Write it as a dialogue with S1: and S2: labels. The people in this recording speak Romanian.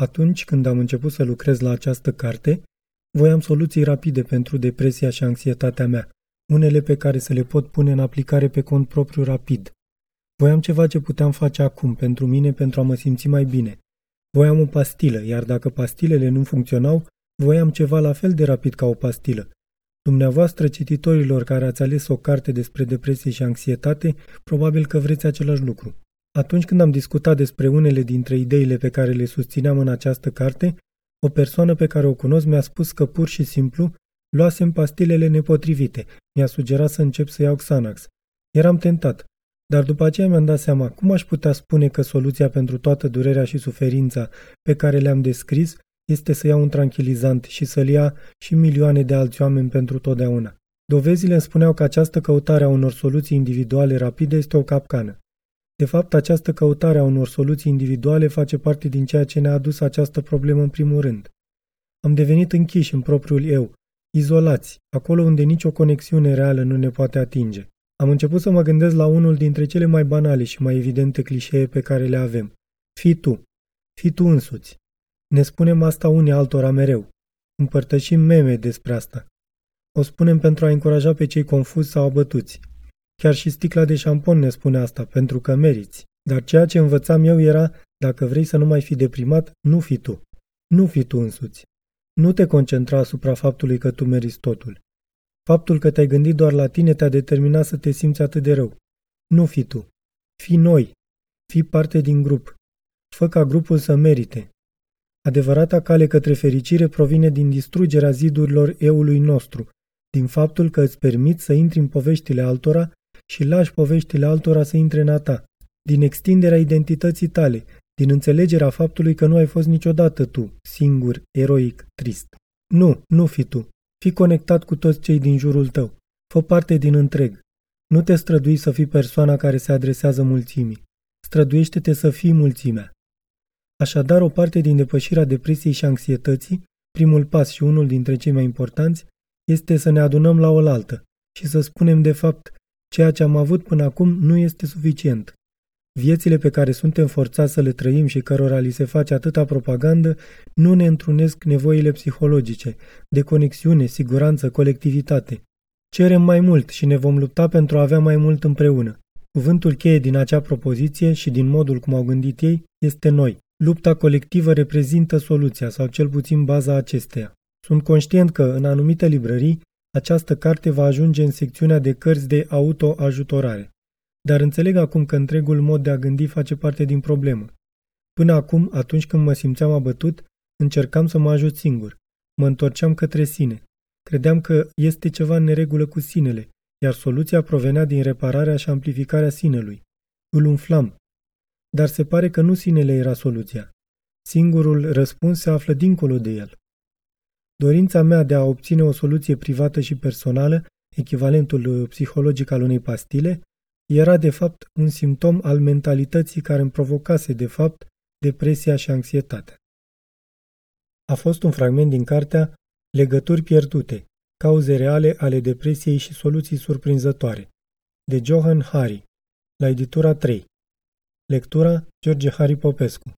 S1: Atunci când am început să lucrez la această carte, voiam soluții rapide pentru depresia și anxietatea mea, unele pe care să le pot pune în aplicare pe cont propriu rapid. Voiam ceva ce puteam face acum pentru mine pentru a mă simți mai bine. Voiam o pastilă, iar dacă pastilele nu funcționau, voiam ceva la fel de rapid ca o pastilă. Dumneavoastră, cititorilor care ați ales o carte despre depresie și anxietate, probabil că vreți același lucru. Atunci când am discutat despre unele dintre ideile pe care le susțineam în această carte, o persoană pe care o cunosc mi-a spus că pur și simplu luasem pastilele nepotrivite. Mi-a sugerat să încep să iau Xanax. Eram tentat, dar după aceea mi-am dat seama cum aș putea spune că soluția pentru toată durerea și suferința pe care le-am descris este să iau un tranquilizant și să-l ia și milioane de alți oameni pentru totdeauna. Dovezile îmi spuneau că această căutare a unor soluții individuale rapide este o capcană. De fapt, această căutare a unor soluții individuale face parte din ceea ce ne-a adus această problemă în primul rând. Am devenit închiși în propriul eu, izolați, acolo unde nicio conexiune reală nu ne poate atinge. Am început să mă gândesc la unul dintre cele mai banale și mai evidente clișee pe care le avem. Fii tu. Fii tu însuți. Ne spunem asta unii altora mereu. Împărtășim meme despre asta. O spunem pentru a încuraja pe cei confuzi sau abătuți. Chiar și sticla de șampon ne spune asta, pentru că meriți. Dar ceea ce învățam eu era, dacă vrei să nu mai fi deprimat, nu fi tu. Nu fi tu însuți. Nu te concentra asupra faptului că tu meriți totul. Faptul că te-ai gândit doar la tine te-a determinat să te simți atât de rău. Nu fi tu. Fi noi. Fi parte din grup. Fă ca grupul să merite. Adevărata cale către fericire provine din distrugerea zidurilor eului nostru, din faptul că îți permiți să intri în poveștile altora și lași poveștile altora să intre în a ta, din extinderea identității tale, din înțelegerea faptului că nu ai fost niciodată tu, singur, eroic, trist. Nu, nu fi tu. Fii conectat cu toți cei din jurul tău. Fă parte din întreg. Nu te strădui să fii persoana care se adresează mulțimii. Străduiește-te să fii mulțimea. Așadar, o parte din depășirea depresiei și anxietății, primul pas și unul dintre cei mai importanți, este să ne adunăm la oaltă și să spunem de fapt, ceea ce am avut până acum nu este suficient. Viețile pe care suntem forțați să le trăim și cărora li se face atâta propagandă nu ne întrunesc nevoile psihologice, de conexiune, siguranță, colectivitate. Cerem mai mult și ne vom lupta pentru a avea mai mult împreună. Cuvântul cheie din acea propoziție și din modul cum au gândit ei este noi. Lupta colectivă reprezintă soluția sau cel puțin baza acesteia. Sunt conștient că, în anumite librării, această carte va ajunge în secțiunea de cărți de autoajutorare. Dar înțeleg acum că întregul mod de a gândi face parte din problemă. Până acum, atunci când mă simțeam abătut, încercam să mă ajut singur. Mă întorceam către sine. Credeam că este ceva în neregulă cu sinele, iar soluția provenea din repararea și amplificarea sinelui. Îl umflam. Dar se pare că nu sinele era soluția. Singurul răspuns se află dincolo de el. Dorința mea de a obține o soluție privată și personală, echivalentul psihologic al unei pastile, era de fapt un simptom al mentalității care îmi provocase de fapt depresia și anxietatea. A fost un fragment din cartea Legături pierdute, cauze reale ale depresiei și soluții surprinzătoare, de Johan Hari, la editura 3. Lectura George Hari Popescu